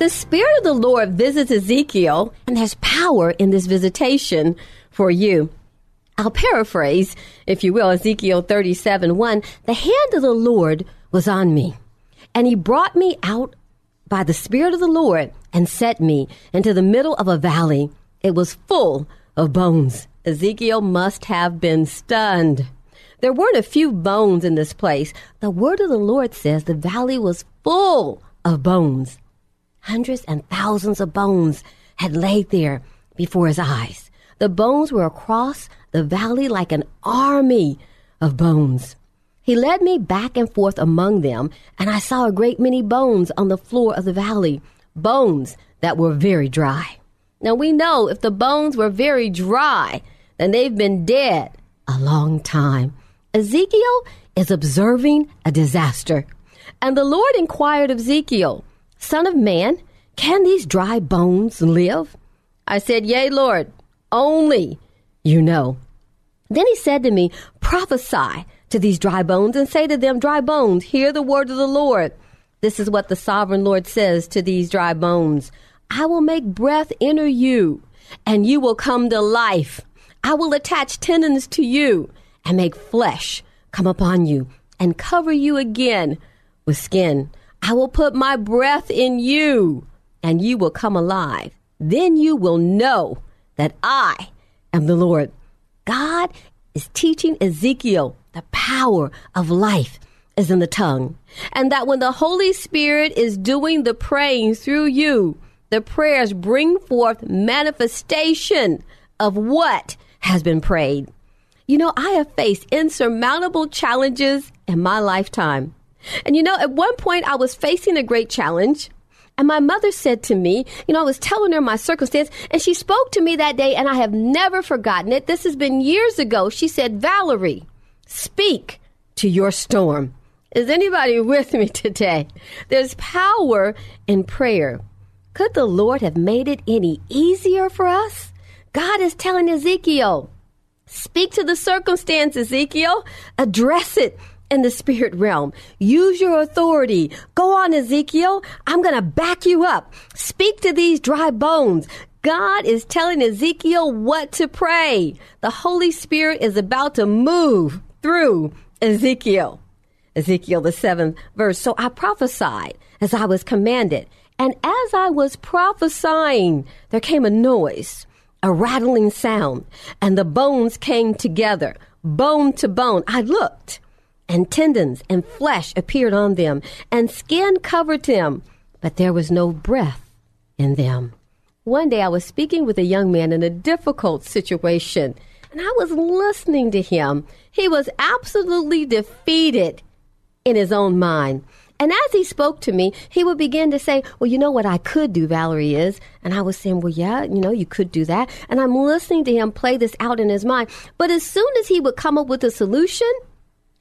The Spirit of the Lord visits Ezekiel, and there's power in this visitation for you. I'll paraphrase, if you will, Ezekiel 37 1. The hand of the Lord was on me, and he brought me out by the Spirit of the Lord and set me into the middle of a valley. It was full of bones. Ezekiel must have been stunned. There weren't a few bones in this place. The word of the Lord says the valley was full of bones. Hundreds and thousands of bones had laid there before his eyes. The bones were across the valley like an army of bones. He led me back and forth among them, and I saw a great many bones on the floor of the valley, bones that were very dry. Now we know if the bones were very dry, then they've been dead a long time. Ezekiel is observing a disaster. And the Lord inquired of Ezekiel, Son of man, can these dry bones live? I said, Yea, Lord, only you know. Then he said to me, Prophesy to these dry bones and say to them, Dry bones, hear the word of the Lord. This is what the sovereign Lord says to these dry bones I will make breath enter you, and you will come to life. I will attach tendons to you and make flesh come upon you and cover you again with skin. I will put my breath in you and you will come alive. Then you will know that I am the Lord. God is teaching Ezekiel the power of life is in the tongue. And that when the Holy Spirit is doing the praying through you, the prayers bring forth manifestation of what has been prayed. You know, I have faced insurmountable challenges in my lifetime. And you know, at one point I was facing a great challenge. And my mother said to me, you know, I was telling her my circumstance, and she spoke to me that day, and I have never forgotten it. This has been years ago. She said, Valerie, speak to your storm. Is anybody with me today? There's power in prayer. Could the Lord have made it any easier for us? God is telling Ezekiel, speak to the circumstance, Ezekiel, address it in the spirit realm. Use your authority. Go on, Ezekiel. I'm going to back you up. Speak to these dry bones. God is telling Ezekiel what to pray. The Holy Spirit is about to move through Ezekiel. Ezekiel, the seventh verse. So I prophesied as I was commanded. And as I was prophesying, there came a noise, a rattling sound, and the bones came together, bone to bone. I looked and tendons and flesh appeared on them, and skin covered them, but there was no breath in them. One day I was speaking with a young man in a difficult situation, and I was listening to him. He was absolutely defeated in his own mind. And as he spoke to me, he would begin to say, Well, you know what I could do, Valerie is. And I was saying, Well, yeah, you know, you could do that. And I'm listening to him play this out in his mind. But as soon as he would come up with a solution,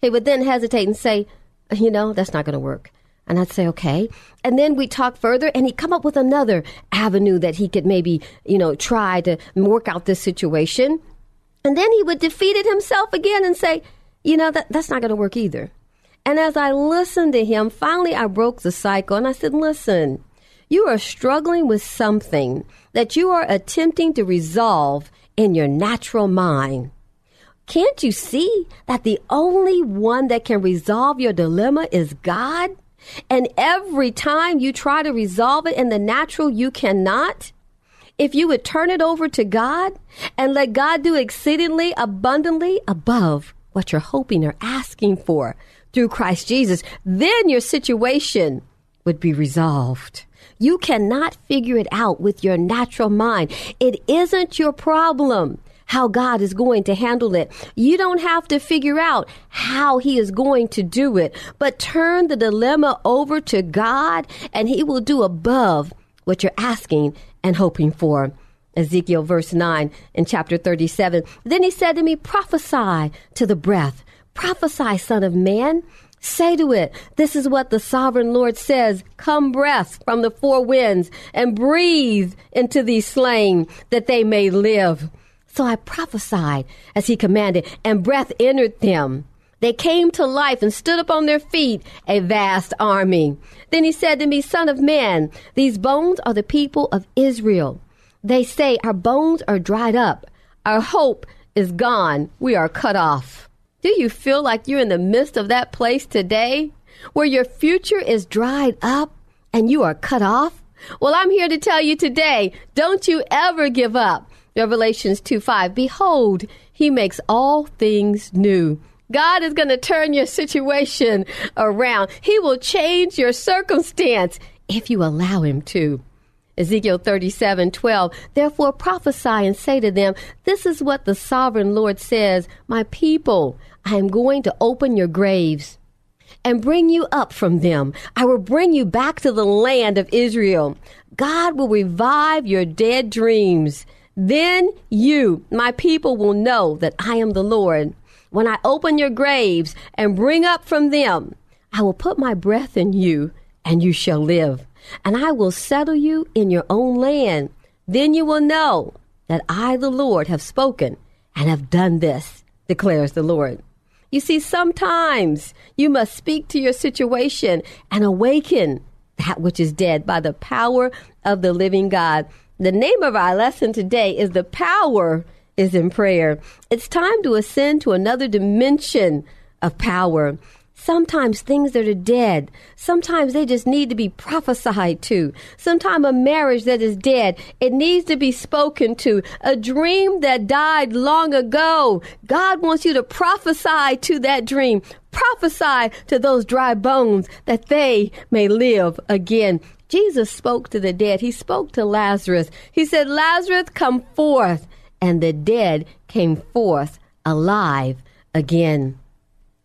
he would then hesitate and say, you know, that's not going to work. And I'd say, okay. And then we talk further and he'd come up with another avenue that he could maybe, you know, try to work out this situation. And then he would defeat it himself again and say, you know, that, that's not going to work either. And as I listened to him, finally I broke the cycle and I said, listen, you are struggling with something that you are attempting to resolve in your natural mind. Can't you see that the only one that can resolve your dilemma is God? And every time you try to resolve it in the natural, you cannot. If you would turn it over to God and let God do exceedingly abundantly above what you're hoping or asking for through Christ Jesus, then your situation would be resolved. You cannot figure it out with your natural mind. It isn't your problem how God is going to handle it. You don't have to figure out how He is going to do it, but turn the dilemma over to God and He will do above what you're asking and hoping for. Ezekiel verse 9 in chapter 37. Then he said to me, Prophesy to the breath. Prophesy, son of man. Say to it, This is what the sovereign Lord says Come, breath from the four winds, and breathe into these slain, that they may live. So I prophesied as he commanded, and breath entered them. They came to life and stood up on their feet, a vast army. Then he said to me, Son of man, these bones are the people of Israel. They say, Our bones are dried up, our hope is gone, we are cut off. Do you feel like you're in the midst of that place today where your future is dried up and you are cut off? Well, I'm here to tell you today, don't you ever give up. Revelations 2 5. Behold, he makes all things new. God is going to turn your situation around. He will change your circumstance if you allow him to. Ezekiel 37 12. Therefore prophesy and say to them, This is what the sovereign Lord says, My people, I am going to open your graves and bring you up from them. I will bring you back to the land of Israel. God will revive your dead dreams. Then you, my people, will know that I am the Lord. When I open your graves and bring up from them, I will put my breath in you, and you shall live and I will settle you in your own land. Then you will know that I, the Lord, have spoken and have done this, declares the Lord. You see, sometimes you must speak to your situation and awaken that which is dead by the power of the living God. The name of our lesson today is The Power is in Prayer. It's time to ascend to another dimension of power. Sometimes things that are dead, sometimes they just need to be prophesied to. Sometimes a marriage that is dead, it needs to be spoken to. A dream that died long ago, God wants you to prophesy to that dream. Prophesy to those dry bones that they may live again. Jesus spoke to the dead. He spoke to Lazarus. He said, Lazarus, come forth. And the dead came forth alive again.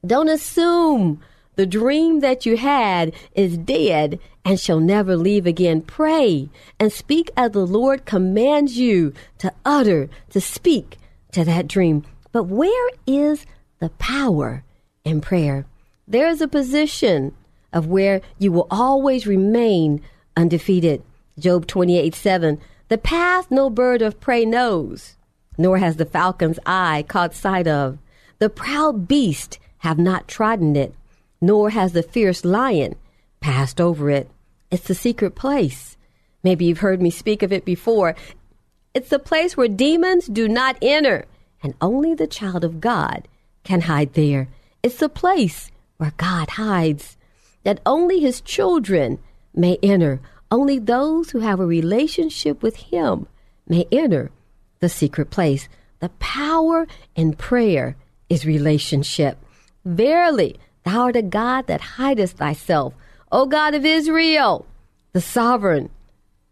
Don't assume the dream that you had is dead and shall never leave again. Pray and speak as the Lord commands you to utter, to speak to that dream. But where is the power in prayer? There is a position of where you will always remain undefeated. Job 28 7. The path no bird of prey knows, nor has the falcon's eye caught sight of. The proud beast have not trodden it, nor has the fierce lion passed over it. It's the secret place. Maybe you've heard me speak of it before. It's the place where demons do not enter, and only the child of God can hide there. It's the place where God hides, that only his children may enter. Only those who have a relationship with him may enter the secret place. The power in prayer is relationship. Verily, thou art a God that hidest thyself, O God of Israel, the sovereign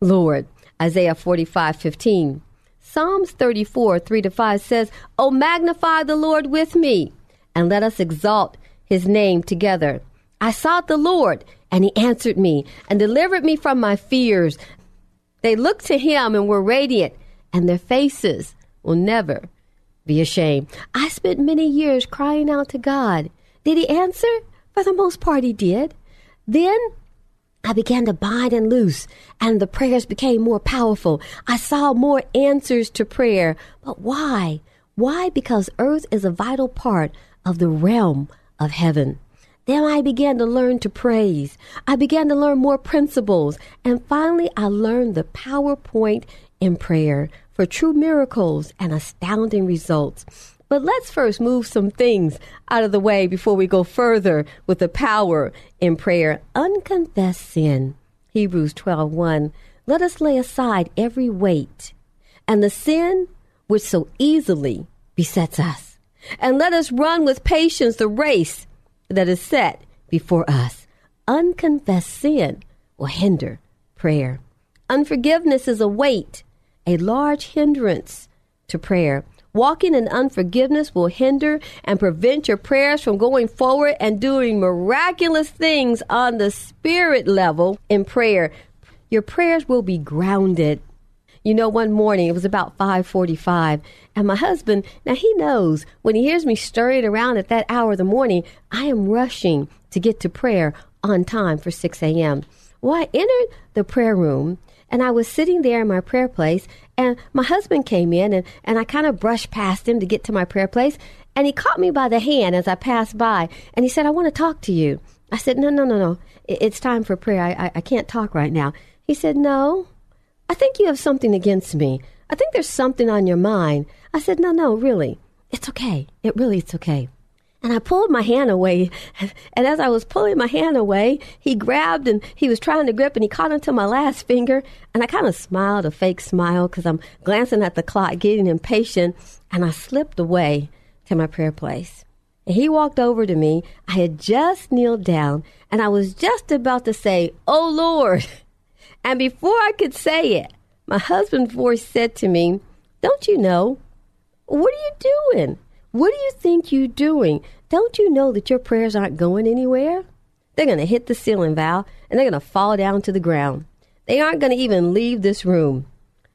Lord. Isaiah 45 15. Psalms 34 3 to 5 says, O magnify the Lord with me, and let us exalt his name together. I sought the Lord, and he answered me, and delivered me from my fears. They looked to him and were radiant, and their faces will never be ashamed. I spent many years crying out to God. Did he answer? For the most part, he did. Then I began to bind and loose, and the prayers became more powerful. I saw more answers to prayer. But why? Why? Because earth is a vital part of the realm of heaven. Then I began to learn to praise. I began to learn more principles. And finally, I learned the PowerPoint in prayer for true miracles and astounding results. But let's first move some things out of the way before we go further with the power in prayer. Unconfessed sin. Hebrews 12:1. Let us lay aside every weight and the sin which so easily besets us. And let us run with patience the race that is set before us. Unconfessed sin will hinder prayer. Unforgiveness is a weight, a large hindrance to prayer. Walking in unforgiveness will hinder and prevent your prayers from going forward and doing miraculous things on the spirit level in prayer. Your prayers will be grounded. You know, one morning it was about 5:45, and my husband, now he knows when he hears me stirring around at that hour of the morning, I am rushing to get to prayer on time for 6 a.m. Well, I entered the prayer room and I was sitting there in my prayer place, and my husband came in, and, and I kind of brushed past him to get to my prayer place, and he caught me by the hand as I passed by, and he said, I want to talk to you. I said, No, no, no, no. It's time for prayer. I, I, I can't talk right now. He said, No, I think you have something against me. I think there's something on your mind. I said, No, no, really. It's okay. It really, it's okay. And I pulled my hand away. And as I was pulling my hand away, he grabbed and he was trying to grip and he caught onto my last finger. And I kind of smiled, a fake smile, because I'm glancing at the clock, getting impatient. And I slipped away to my prayer place. And he walked over to me. I had just kneeled down and I was just about to say, Oh Lord. And before I could say it, my husband's voice said to me, Don't you know? What are you doing? What do you think you're doing? Don't you know that your prayers aren't going anywhere? They're going to hit the ceiling, Val, and they're going to fall down to the ground. They aren't going to even leave this room.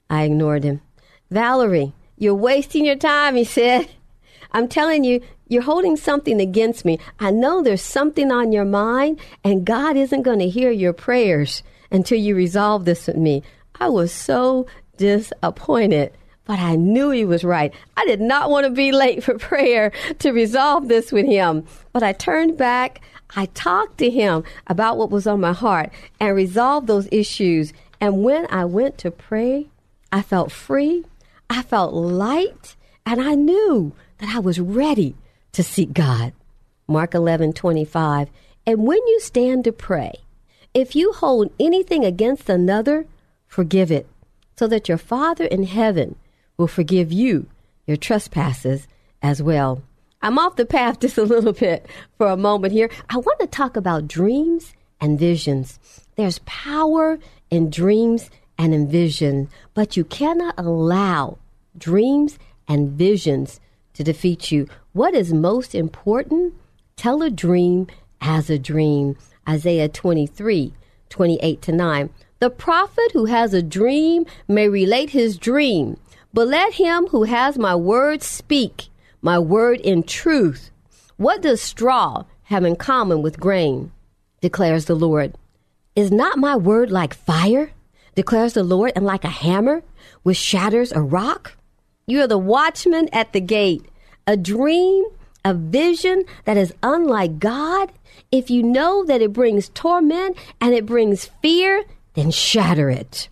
I ignored him. Valerie, you're wasting your time, he said. I'm telling you, you're holding something against me. I know there's something on your mind, and God isn't going to hear your prayers until you resolve this with me. I was so disappointed but I knew he was right. I did not want to be late for prayer to resolve this with him. But I turned back, I talked to him about what was on my heart and resolved those issues. And when I went to pray, I felt free, I felt light, and I knew that I was ready to seek God. Mark 11 25. And when you stand to pray, if you hold anything against another, forgive it, so that your Father in heaven will forgive you your trespasses as well. I'm off the path just a little bit for a moment here. I want to talk about dreams and visions. There's power in dreams and in vision, but you cannot allow dreams and visions to defeat you. What is most important? Tell a dream as a dream. Isaiah 23, 28 to 9. The prophet who has a dream may relate his dream but let him who has my word speak, my word in truth. What does straw have in common with grain? declares the Lord. Is not my word like fire? declares the Lord, and like a hammer which shatters a rock? You are the watchman at the gate. A dream, a vision that is unlike God. If you know that it brings torment and it brings fear, then shatter it.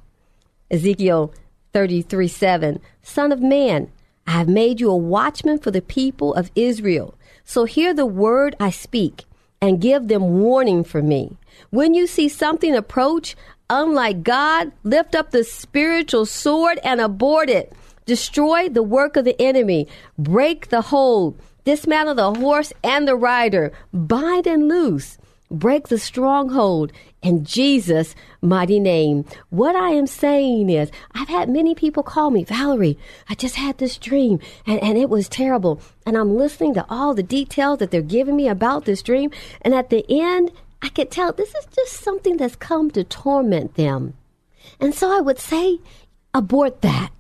Ezekiel 33 7. Son of man, I have made you a watchman for the people of Israel. So hear the word I speak and give them warning for me. When you see something approach, unlike God, lift up the spiritual sword and abort it. Destroy the work of the enemy. Break the hold. Dismantle the horse and the rider. Bind and loose break the stronghold in Jesus' mighty name. What I am saying is, I've had many people call me, Valerie, I just had this dream and, and it was terrible. And I'm listening to all the details that they're giving me about this dream. And at the end, I could tell this is just something that's come to torment them. And so I would say, abort that.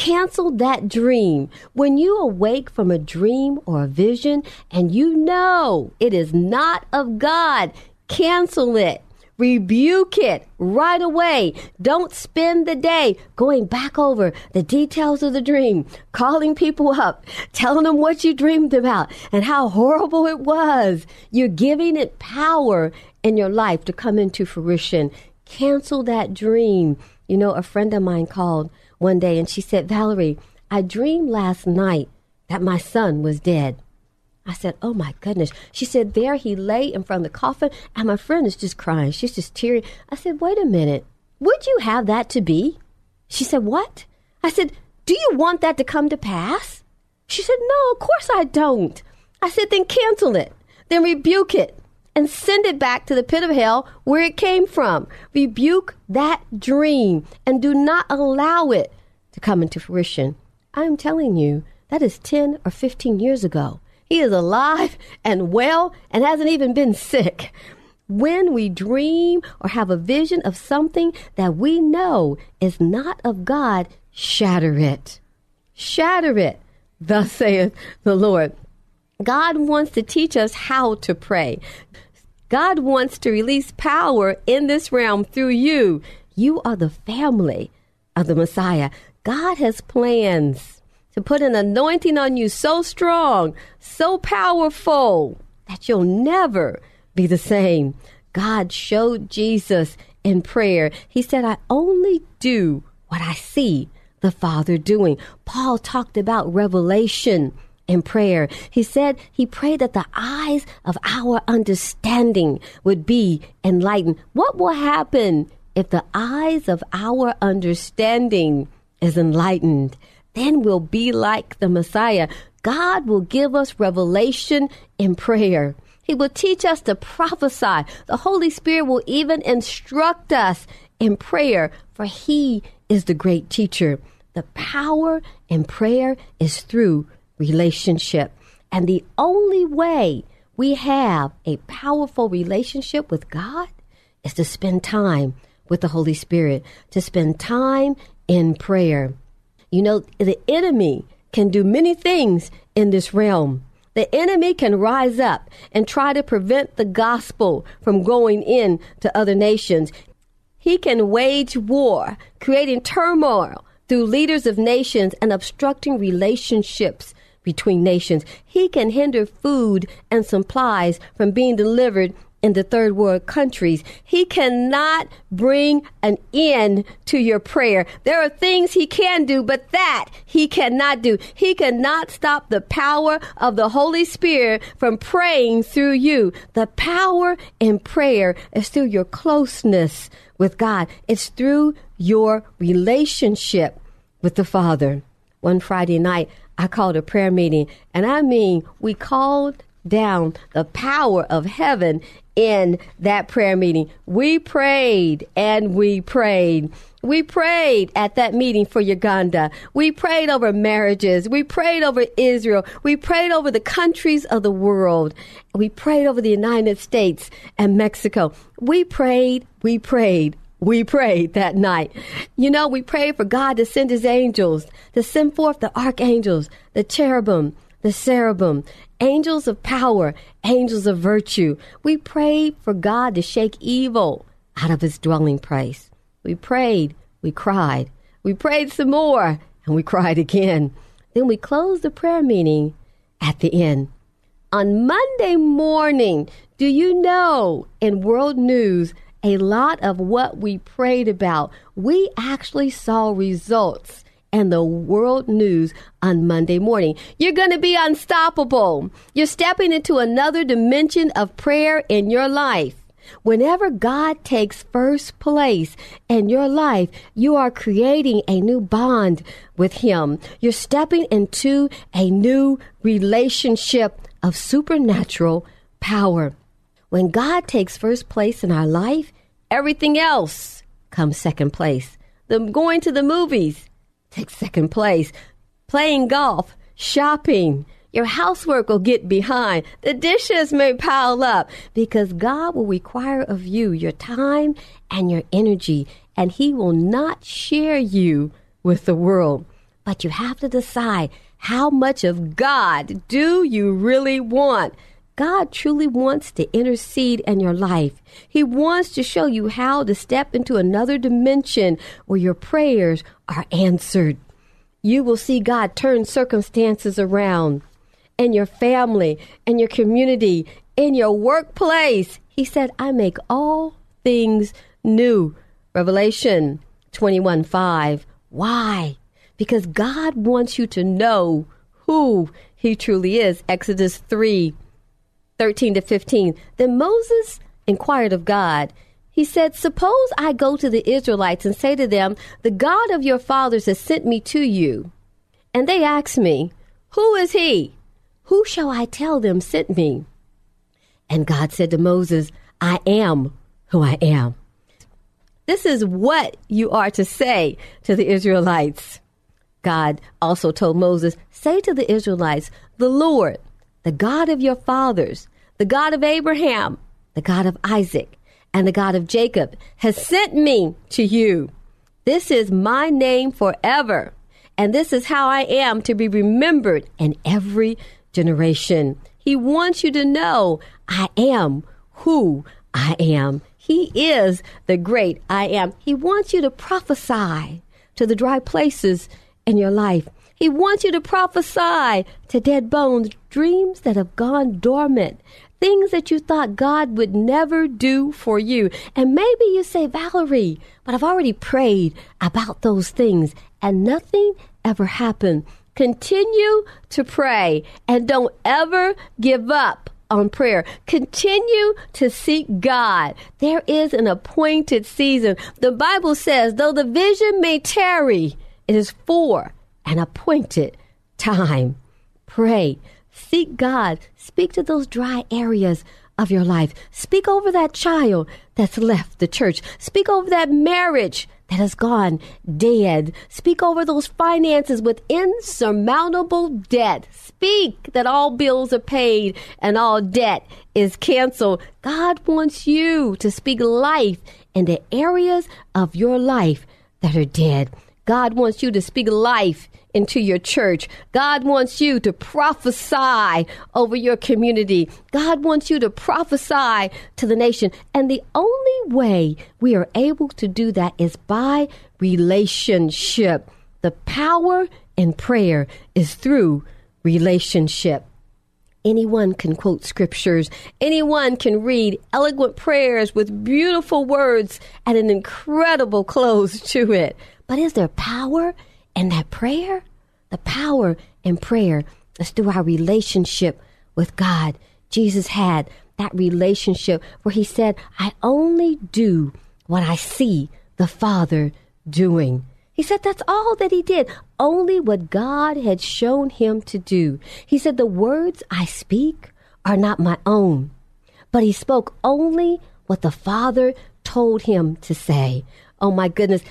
Cancel that dream. When you awake from a dream or a vision and you know it is not of God, cancel it. Rebuke it right away. Don't spend the day going back over the details of the dream, calling people up, telling them what you dreamed about and how horrible it was. You're giving it power in your life to come into fruition. Cancel that dream. You know, a friend of mine called one day and she said, Valerie, I dreamed last night that my son was dead. I said, Oh my goodness. She said, There he lay in front of the coffin, and my friend is just crying. She's just teary. I said, Wait a minute. Would you have that to be? She said, What? I said, Do you want that to come to pass? She said, No, of course I don't. I said, Then cancel it. Then rebuke it and send it back to the pit of hell where it came from. Rebuke that dream and do not allow it to come into fruition. I'm telling you, that is 10 or 15 years ago. He is alive and well and hasn't even been sick. When we dream or have a vision of something that we know is not of God, shatter it. Shatter it, thus saith the Lord. God wants to teach us how to pray. God wants to release power in this realm through you. You are the family of the Messiah. God has plans to put an anointing on you so strong, so powerful that you'll never be the same. God showed Jesus in prayer. He said, I only do what I see the Father doing. Paul talked about revelation in prayer. He said he prayed that the eyes of our understanding would be enlightened. What will happen if the eyes of our understanding is enlightened? then we'll be like the Messiah. God will give us revelation in prayer. He will teach us to prophesy. The Holy Spirit will even instruct us in prayer, for He is the great teacher. The power in prayer is through relationship. And the only way we have a powerful relationship with God is to spend time with the Holy Spirit, to spend time in prayer. You know, the enemy can do many things in this realm. The enemy can rise up and try to prevent the gospel from going in to other nations. He can wage war, creating turmoil through leaders of nations and obstructing relationships between nations. He can hinder food and supplies from being delivered in the third world countries. He cannot bring an end to your prayer. There are things he can do, but that he cannot do. He cannot stop the power of the Holy Spirit from praying through you. The power in prayer is through your closeness with God. It's through your relationship with the Father. One Friday night, I called a prayer meeting, and I mean, we called down the power of heaven in that prayer meeting. We prayed and we prayed. We prayed at that meeting for Uganda. We prayed over marriages. We prayed over Israel. We prayed over the countries of the world. We prayed over the United States and Mexico. We prayed, we prayed, we prayed that night. You know, we prayed for God to send his angels, to send forth the archangels, the cherubim, the cherubim, angels of power, angels of virtue. We prayed for God to shake evil out of his dwelling place. We prayed, we cried, we prayed some more, and we cried again. Then we closed the prayer meeting at the end. On Monday morning, do you know in world news, a lot of what we prayed about, we actually saw results and the world news on Monday morning. You're going to be unstoppable. You're stepping into another dimension of prayer in your life. Whenever God takes first place in your life, you are creating a new bond with Him. You're stepping into a new relationship of supernatural power. When God takes first place in our life, everything else comes second place. The going to the movies, takes second place. Playing golf, shopping, your housework will get behind. The dishes may pile up because God will require of you your time and your energy, and He will not share you with the world. But you have to decide how much of God do you really want? God truly wants to intercede in your life. He wants to show you how to step into another dimension where your prayers are answered. You will see God turn circumstances around in your family, in your community, in your workplace. He said, I make all things new. Revelation 21 5. Why? Because God wants you to know who He truly is. Exodus 3 13 to 15. Then Moses inquired of God. He said, Suppose I go to the Israelites and say to them, The God of your fathers has sent me to you. And they ask me, Who is he? Who shall I tell them sent me? And God said to Moses, I am who I am. This is what you are to say to the Israelites. God also told Moses, Say to the Israelites, The Lord, the God of your fathers, the God of Abraham, the God of Isaac, and the God of Jacob, has sent me to you. This is my name forever, and this is how I am to be remembered in every generation. He wants you to know I am who I am. He is the great I am. He wants you to prophesy to the dry places in your life. He wants you to prophesy to dead bones, dreams that have gone dormant, things that you thought God would never do for you. And maybe you say, Valerie, but I've already prayed about those things and nothing ever happened. Continue to pray and don't ever give up on prayer. Continue to seek God. There is an appointed season. The Bible says, though the vision may tarry, it is for an appointed time. Pray. Seek God. Speak to those dry areas of your life. Speak over that child that's left the church. Speak over that marriage that has gone dead. Speak over those finances with insurmountable debt. Speak that all bills are paid and all debt is canceled. God wants you to speak life in the areas of your life that are dead. God wants you to speak life into your church. God wants you to prophesy over your community. God wants you to prophesy to the nation. And the only way we are able to do that is by relationship. The power in prayer is through relationship. Anyone can quote scriptures. Anyone can read eloquent prayers with beautiful words and an incredible close to it. But is there power in that prayer? The power in prayer is through our relationship with God. Jesus had that relationship where he said, I only do what I see the Father doing. He said that's all that he did, only what God had shown him to do. He said, The words I speak are not my own, but he spoke only what the Father told him to say. Oh my goodness.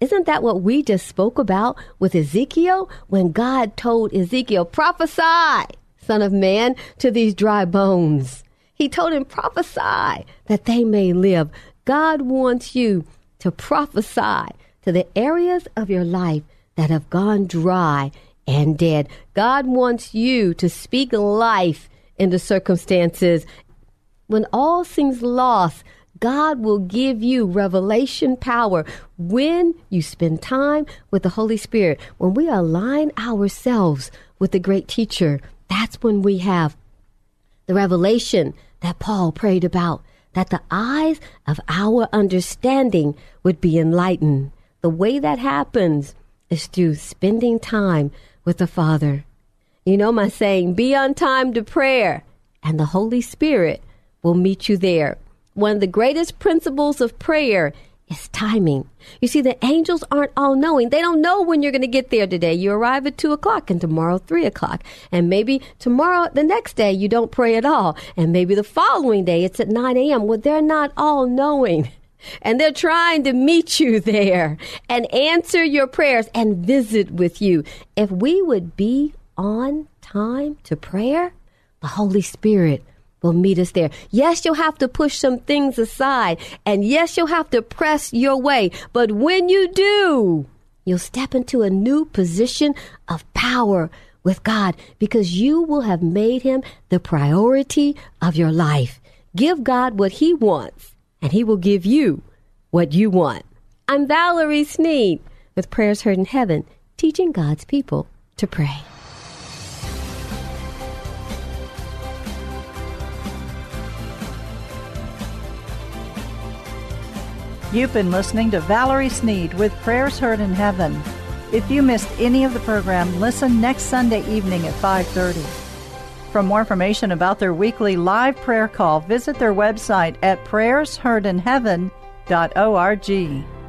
Isn't that what we just spoke about with Ezekiel when God told Ezekiel, prophesy, son of man, to these dry bones? He told him, prophesy that they may live. God wants you to prophesy to the areas of your life that have gone dry and dead. God wants you to speak life into circumstances. When all seems lost, God will give you revelation power when you spend time with the Holy Spirit. When we align ourselves with the great teacher, that's when we have the revelation that Paul prayed about, that the eyes of our understanding would be enlightened. The way that happens is through spending time with the Father. You know my saying, be on time to prayer, and the Holy Spirit will meet you there one of the greatest principles of prayer is timing. You see, the angels aren't all knowing. They don't know when you're going to get there today. You arrive at 2 o'clock and tomorrow 3 o'clock. And maybe tomorrow, the next day, you don't pray at all. And maybe the following day, it's at 9 a.m. Well, they're not all knowing. And they're trying to meet you there and answer your prayers and visit with you. If we would be on time to prayer, the Holy Spirit will meet us there. Yes, you'll have to push some things aside. And yes, you'll have to press your way. But when you do, you'll step into a new position of power with God because you will have made him the priority of your life. Give God what he wants, and he will give you what you want. I'm Valerie Sneed with Prayers Heard in Heaven, teaching God's people to pray. You've been listening to Valerie Sneed with Prayers Heard in Heaven. If you missed any of the program, listen next Sunday evening at 5:30. For more information about their weekly live prayer call, visit their website at prayersheardinheaven.org.